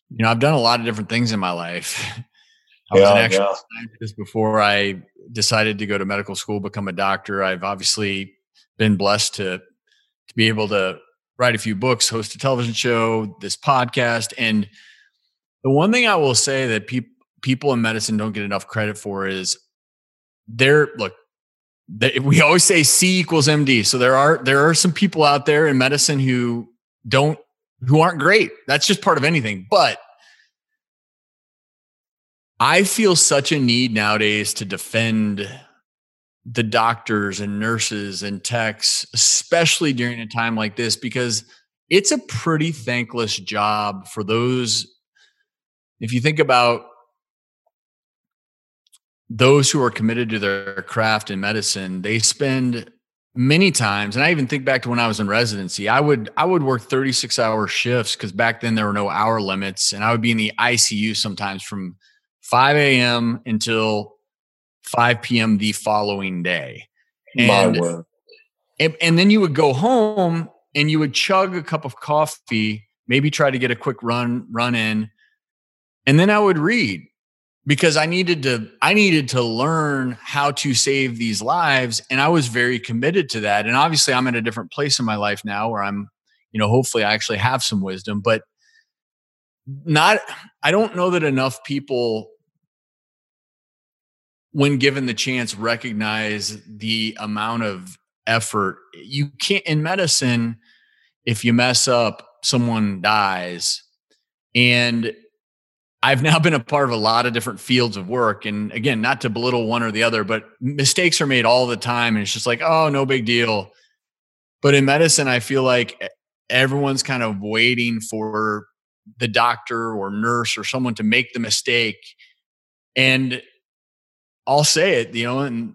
you know, I've done a lot of different things in my life. I was an actual yeah. scientist before I decided to go to medical school, become a doctor. I've obviously been blessed to to be able to write a few books, host a television show, this podcast, and the one thing I will say that people people in medicine don't get enough credit for is they're, Look, we always say C equals MD. So there are there are some people out there in medicine who don't who aren't great. That's just part of anything, but I feel such a need nowadays to defend the doctors and nurses and techs, especially during a time like this, because it's a pretty thankless job for those. If you think about those who are committed to their craft in medicine, they spend many times and i even think back to when i was in residency i would i would work 36 hour shifts because back then there were no hour limits and i would be in the icu sometimes from 5 a.m. until 5 p.m. the following day. And, and, and then you would go home and you would chug a cup of coffee, maybe try to get a quick run run in, and then I would read. Because I needed to I needed to learn how to save these lives. And I was very committed to that. And obviously I'm in a different place in my life now where I'm you know hopefully I actually have some wisdom but not I don't know that enough people when given the chance recognize the amount of effort. You can't in medicine if you mess up someone dies. And I've now been a part of a lot of different fields of work. And again, not to belittle one or the other, but mistakes are made all the time. And it's just like, oh, no big deal. But in medicine, I feel like everyone's kind of waiting for the doctor or nurse or someone to make the mistake. And I'll say it, you know, and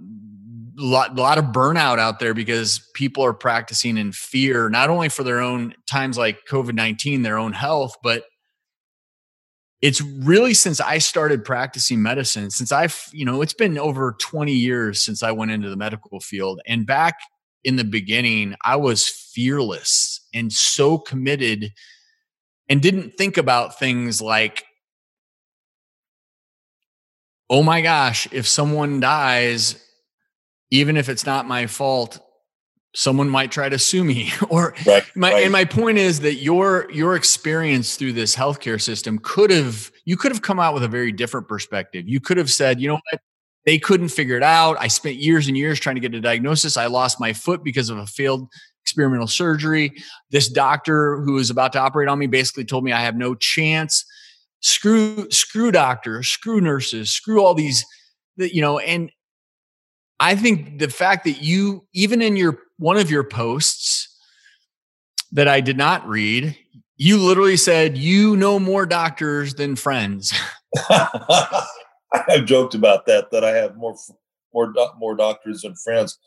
a lot, a lot of burnout out there because people are practicing in fear, not only for their own times like COVID 19, their own health, but it's really since I started practicing medicine, since I've, you know, it's been over 20 years since I went into the medical field. And back in the beginning, I was fearless and so committed and didn't think about things like, oh my gosh, if someone dies, even if it's not my fault, someone might try to sue me. Or right, my right. and my point is that your your experience through this healthcare system could have you could have come out with a very different perspective. You could have said you know what? They couldn't figure it out. I spent years and years trying to get a diagnosis. I lost my foot because of a failed experimental surgery. This doctor who was about to operate on me basically told me i have no chance. Screw screw doctors screw nurses screw all these you know and I think the fact that you, even in your one of your posts that I did not read, you literally said you know more doctors than friends. I have joked about that that I have more more more doctors than friends.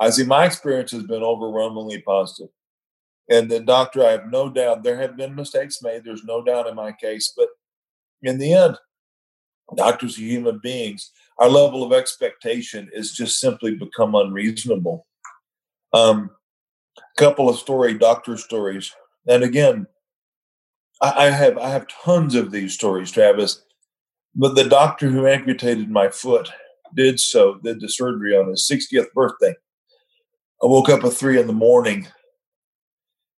I see my experience has been overwhelmingly positive. And the doctor, I have no doubt there have been mistakes made. There's no doubt in my case, but in the end, doctors are human beings our level of expectation is just simply become unreasonable. Um, couple of story doctor stories, and again, I, I have I have tons of these stories, Travis. But the doctor who amputated my foot did so, did the surgery on his 60th birthday. I woke up at three in the morning.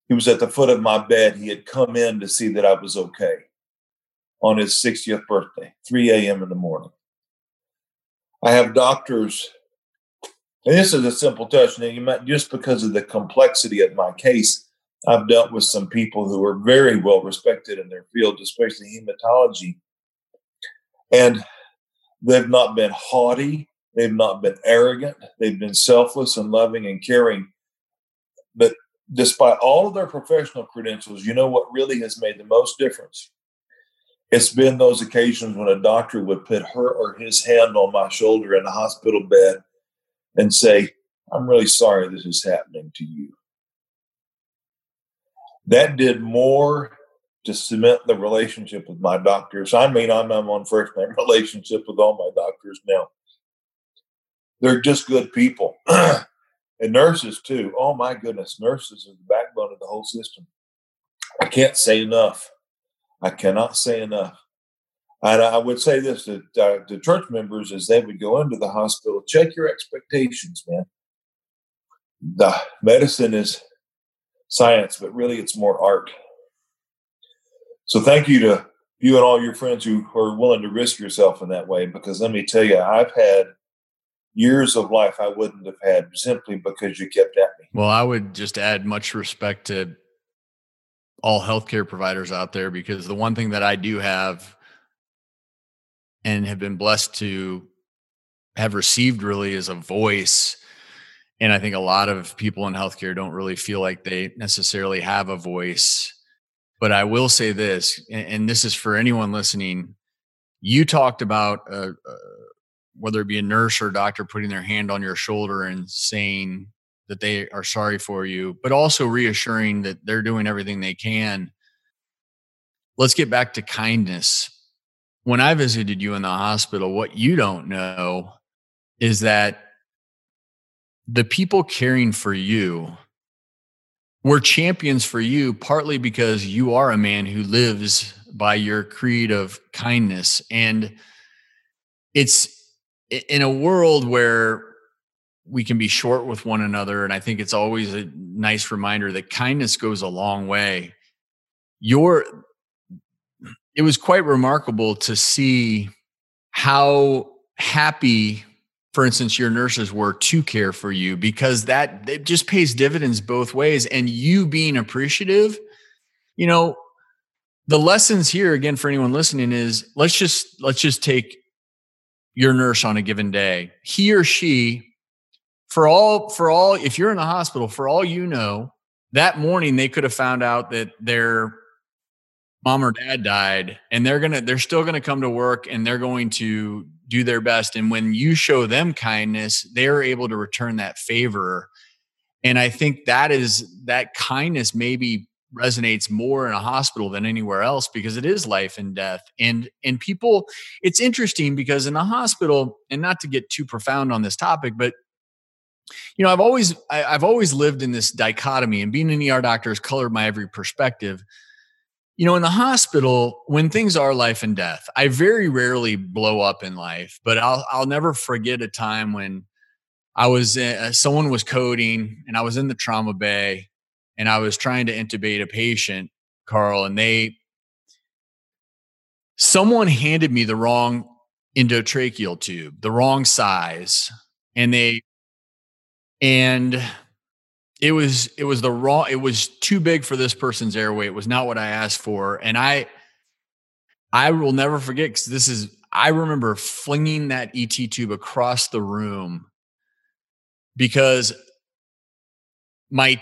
He was at the foot of my bed. He had come in to see that I was okay on his 60th birthday, 3 a.m. in the morning. I have doctors, and this is a simple touch. Now, you might just because of the complexity of my case, I've dealt with some people who are very well respected in their field, especially hematology, and they've not been haughty, they've not been arrogant, they've been selfless and loving and caring. But despite all of their professional credentials, you know what really has made the most difference it's been those occasions when a doctor would put her or his hand on my shoulder in a hospital bed and say, I'm really sorry this is happening to you. That did more to cement the relationship with my doctors. I mean, I'm, I'm on first name relationship with all my doctors now. They're just good people. and nurses, too. Oh, my goodness. Nurses are the backbone of the whole system. I can't say enough I cannot say enough. And I would say this to, uh, to church members as they would go into the hospital check your expectations, man. The medicine is science, but really it's more art. So thank you to you and all your friends who are willing to risk yourself in that way. Because let me tell you, I've had years of life I wouldn't have had simply because you kept at me. Well, I would just add much respect to all healthcare providers out there because the one thing that I do have and have been blessed to have received really is a voice. And I think a lot of people in healthcare don't really feel like they necessarily have a voice. But I will say this, and this is for anyone listening. You talked about uh, uh, whether it be a nurse or a doctor putting their hand on your shoulder and saying, that they are sorry for you, but also reassuring that they're doing everything they can. Let's get back to kindness. When I visited you in the hospital, what you don't know is that the people caring for you were champions for you, partly because you are a man who lives by your creed of kindness. And it's in a world where we can be short with one another. And i think it's always a nice reminder that kindness goes a long way. Your it was quite remarkable to see how happy for instance your nurses were to care for you because that it just pays dividends both ways. And you being appreciative you know the lessons here again for anyone listening is let's just let's just take your nurse on a given day. He or she for all for all if you're in the hospital for all you know that morning they could have found out that their mom or dad died and they're gonna they're still gonna come to work and they're going to do their best and when you show them kindness they're able to return that favor. And i think that is that kindness maybe resonates more in a hospital than anywhere else because it is life and death. And and people it's interesting because in a hospital and not to get too profound on this topic but you know i've always I, have always lived in this dichotomy and being an er doctor has colored my every perspective. You know in the hospital when things are life and death i very rarely blow up in life but i'll i'll never forget a time when i was uh, someone was coding and i was in the trauma bay and I was trying to intubate a patient, Carl, and they someone handed me the wrong endotracheal tube, the wrong size, and they and it was it was the wrong it was too big for this person's airway. It was not what I asked for, and I I will never forget because this is I remember flinging that ET tube across the room because my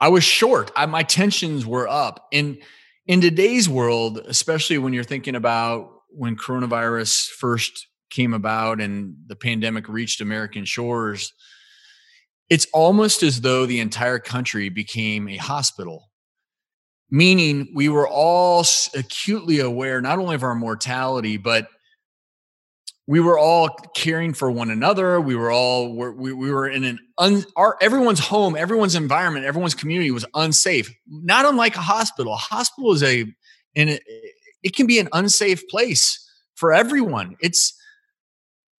I was short. I, my tensions were up. And in today's world, especially when you're thinking about when coronavirus first came about and the pandemic reached American shores, it's almost as though the entire country became a hospital. Meaning, we were all acutely aware not only of our mortality, but we were all caring for one another. We were all we, we were in an un, our everyone's home, everyone's environment, everyone's community was unsafe. Not unlike a hospital. A hospital is a and it, it can be an unsafe place for everyone. It's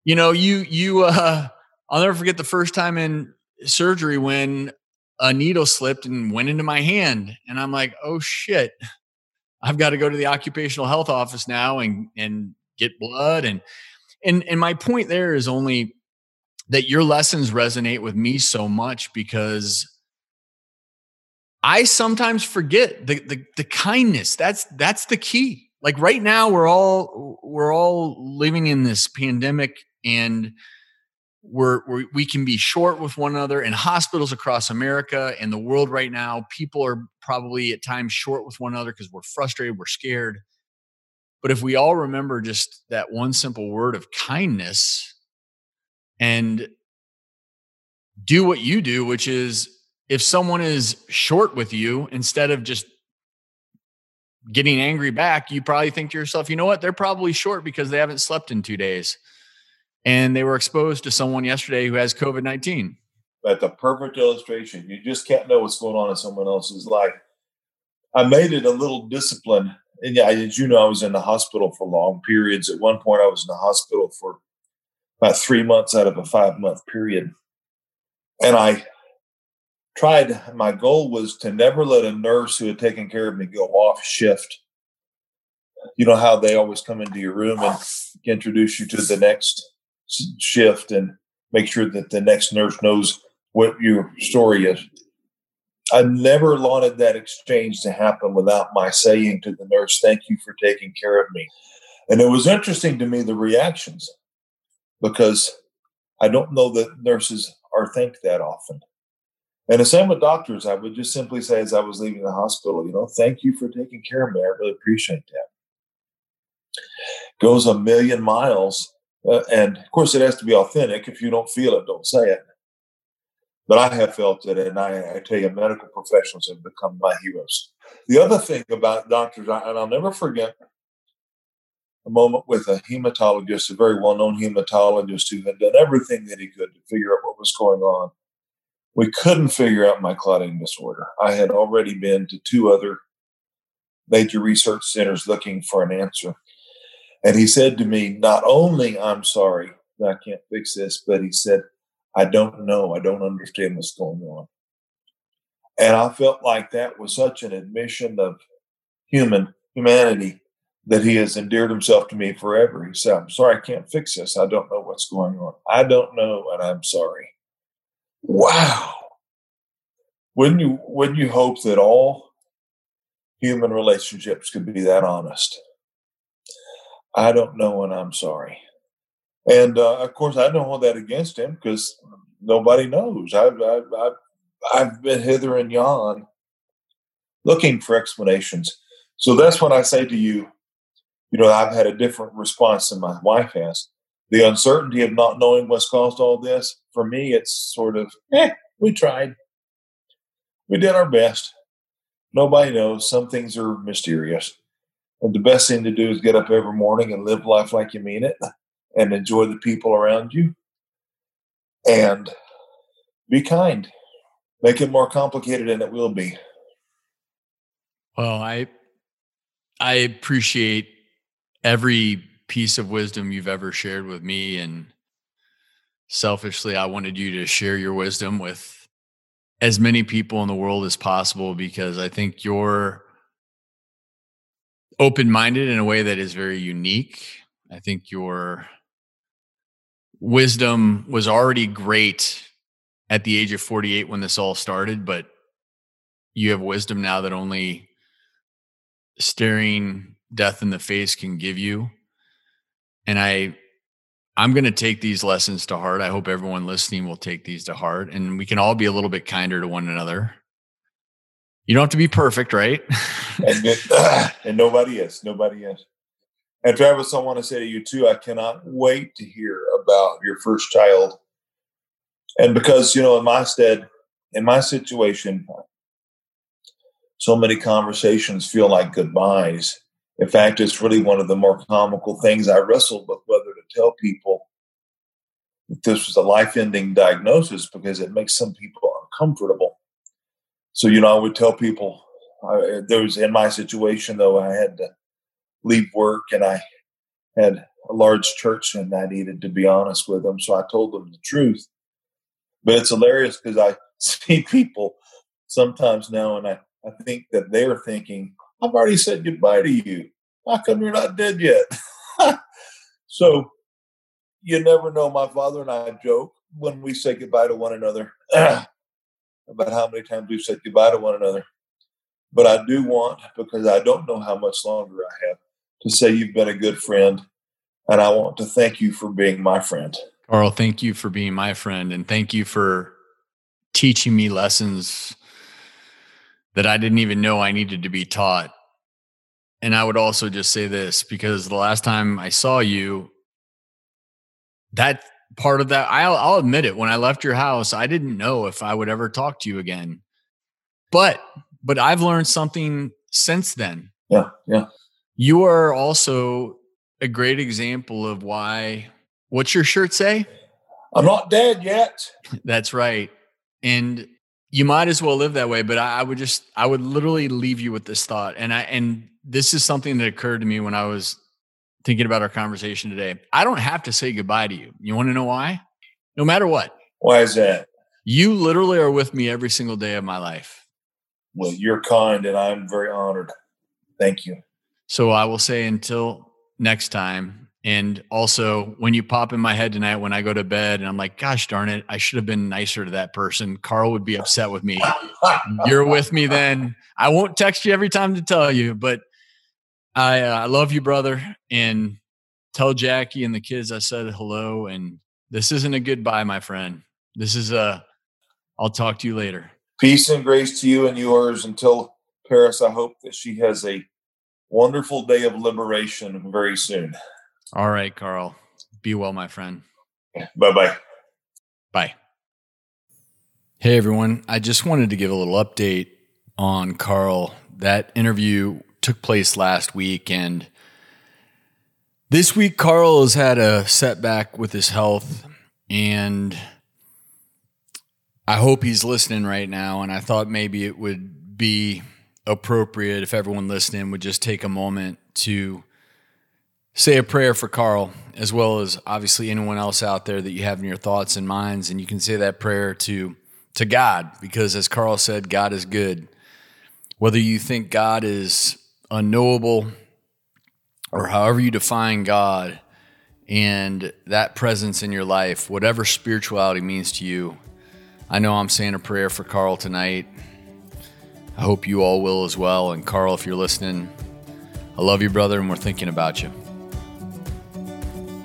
you know you you uh, I'll never forget the first time in surgery when a needle slipped and went into my hand, and I'm like, oh shit, I've got to go to the occupational health office now and and get blood and and and my point there is only that your lessons resonate with me so much because I sometimes forget the, the the kindness. That's that's the key. Like right now, we're all we're all living in this pandemic, and we're, we're we can be short with one another. In hospitals across America and the world right now, people are probably at times short with one another because we're frustrated, we're scared. But if we all remember just that one simple word of kindness and do what you do, which is if someone is short with you, instead of just getting angry back, you probably think to yourself, you know what? They're probably short because they haven't slept in two days and they were exposed to someone yesterday who has COVID 19. That's a perfect illustration. You just can't know what's going on in someone else's life. I made it a little discipline and yeah, as you know, I was in the hospital for long periods. At one point, I was in the hospital for about three months out of a five month period. And I tried, my goal was to never let a nurse who had taken care of me go off shift. You know how they always come into your room and introduce you to the next shift and make sure that the next nurse knows what your story is. I never wanted that exchange to happen without my saying to the nurse, Thank you for taking care of me. And it was interesting to me the reactions because I don't know that nurses are thanked that often. And the same with doctors. I would just simply say, as I was leaving the hospital, you know, thank you for taking care of me. I really appreciate that. Goes a million miles. Uh, and of course, it has to be authentic. If you don't feel it, don't say it but I have felt it, and I, I tell you, medical professionals have become my heroes. The other thing about doctors, and I'll never forget a moment with a hematologist, a very well known hematologist who had done everything that he could to figure out what was going on. We couldn't figure out my clotting disorder. I had already been to two other major research centers looking for an answer. And he said to me, Not only I'm sorry that I can't fix this, but he said, I don't know. I don't understand what's going on. And I felt like that was such an admission of human humanity that he has endeared himself to me forever. He said, I'm sorry, I can't fix this. I don't know what's going on. I don't know, and I'm sorry. Wow. Wouldn't you wouldn't you hope that all human relationships could be that honest? I don't know, and I'm sorry. And uh, of course, I don't hold that against him because nobody knows. I've, I've, I've, I've been hither and yon looking for explanations. So that's when I say to you, you know, I've had a different response than my wife has. The uncertainty of not knowing what's caused all this, for me, it's sort of, eh, we tried. We did our best. Nobody knows. Some things are mysterious. And the best thing to do is get up every morning and live life like you mean it and enjoy the people around you and be kind. Make it more complicated than it will be. Well, I I appreciate every piece of wisdom you've ever shared with me and selfishly I wanted you to share your wisdom with as many people in the world as possible because I think you're open-minded in a way that is very unique. I think your wisdom was already great at the age of 48 when this all started, but you have wisdom now that only staring death in the face can give you. And I I'm going to take these lessons to heart. I hope everyone listening will take these to heart and we can all be a little bit kinder to one another. You don't have to be perfect, right? and, and nobody is. Nobody is. And Travis, I want to say to you too, I cannot wait to hear about your first child. And because, you know, in my stead, in my situation, so many conversations feel like goodbyes. In fact, it's really one of the more comical things I wrestled with whether to tell people that this was a life ending diagnosis because it makes some people uncomfortable. So, you know, I would tell people, I, there was in my situation, though, I had to leave work and I had a large church and I needed to be honest with them. So I told them the truth. But it's hilarious because I see people sometimes now and I, I think that they're thinking, I've already said goodbye to you. How come you're not dead yet? so you never know. My father and I joke when we say goodbye to one another about how many times we've said goodbye to one another. But I do want, because I don't know how much longer I have, to say you've been a good friend. And I want to thank you for being my friend. Carl, thank you for being my friend. And thank you for teaching me lessons that I didn't even know I needed to be taught. And I would also just say this because the last time I saw you, that part of that, I'll, I'll admit it. When I left your house, I didn't know if I would ever talk to you again. But, but I've learned something since then. Yeah. Yeah. You are also a great example of why. What's your shirt say? I'm not dead yet. That's right. And you might as well live that way. But I, I would just, I would literally leave you with this thought. And I, and this is something that occurred to me when I was thinking about our conversation today. I don't have to say goodbye to you. You want to know why? No matter what. Why is that? You literally are with me every single day of my life. Well, you're kind and I'm very honored. Thank you. So I will say until next time. And also, when you pop in my head tonight when I go to bed and I'm like, gosh darn it, I should have been nicer to that person. Carl would be upset with me. You're with me then. I won't text you every time to tell you, but I, uh, I love you, brother. And tell Jackie and the kids I said hello. And this isn't a goodbye, my friend. This is a, I'll talk to you later. Peace and grace to you and yours until Parris. I hope that she has a wonderful day of liberation very soon. All right, Carl. Be well, my friend. Bye bye. Bye. Hey, everyone. I just wanted to give a little update on Carl. That interview took place last week, and this week, Carl has had a setback with his health, and I hope he's listening right now. And I thought maybe it would be appropriate if everyone listening would just take a moment to say a prayer for Carl, as well as obviously anyone else out there that you have in your thoughts and minds. And you can say that prayer to, to God, because as Carl said, God is good. Whether you think God is unknowable or however you define God and that presence in your life, whatever spirituality means to you, I know I'm saying a prayer for Carl tonight. I hope you all will as well. And Carl, if you're listening, I love you, brother, and we're thinking about you.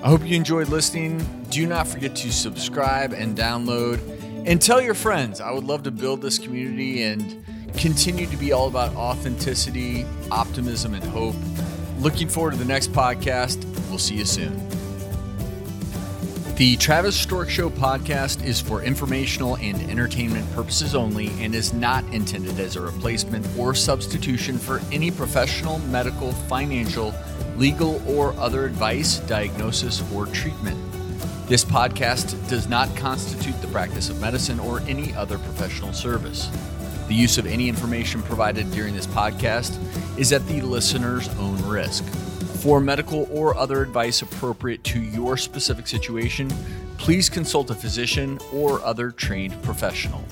I hope you enjoyed listening. Do not forget to subscribe and download and tell your friends. I would love to build this community and continue to be all about authenticity, optimism, and hope. Looking forward to the next podcast. We'll see you soon. The Travis Stork Show podcast is for informational and entertainment purposes only and is not intended as a replacement or substitution for any professional, medical, financial, legal, or other advice, diagnosis, or treatment. This podcast does not constitute the practice of medicine or any other professional service. The use of any information provided during this podcast is at the listener's own risk. For medical or other advice appropriate to your specific situation, please consult a physician or other trained professional.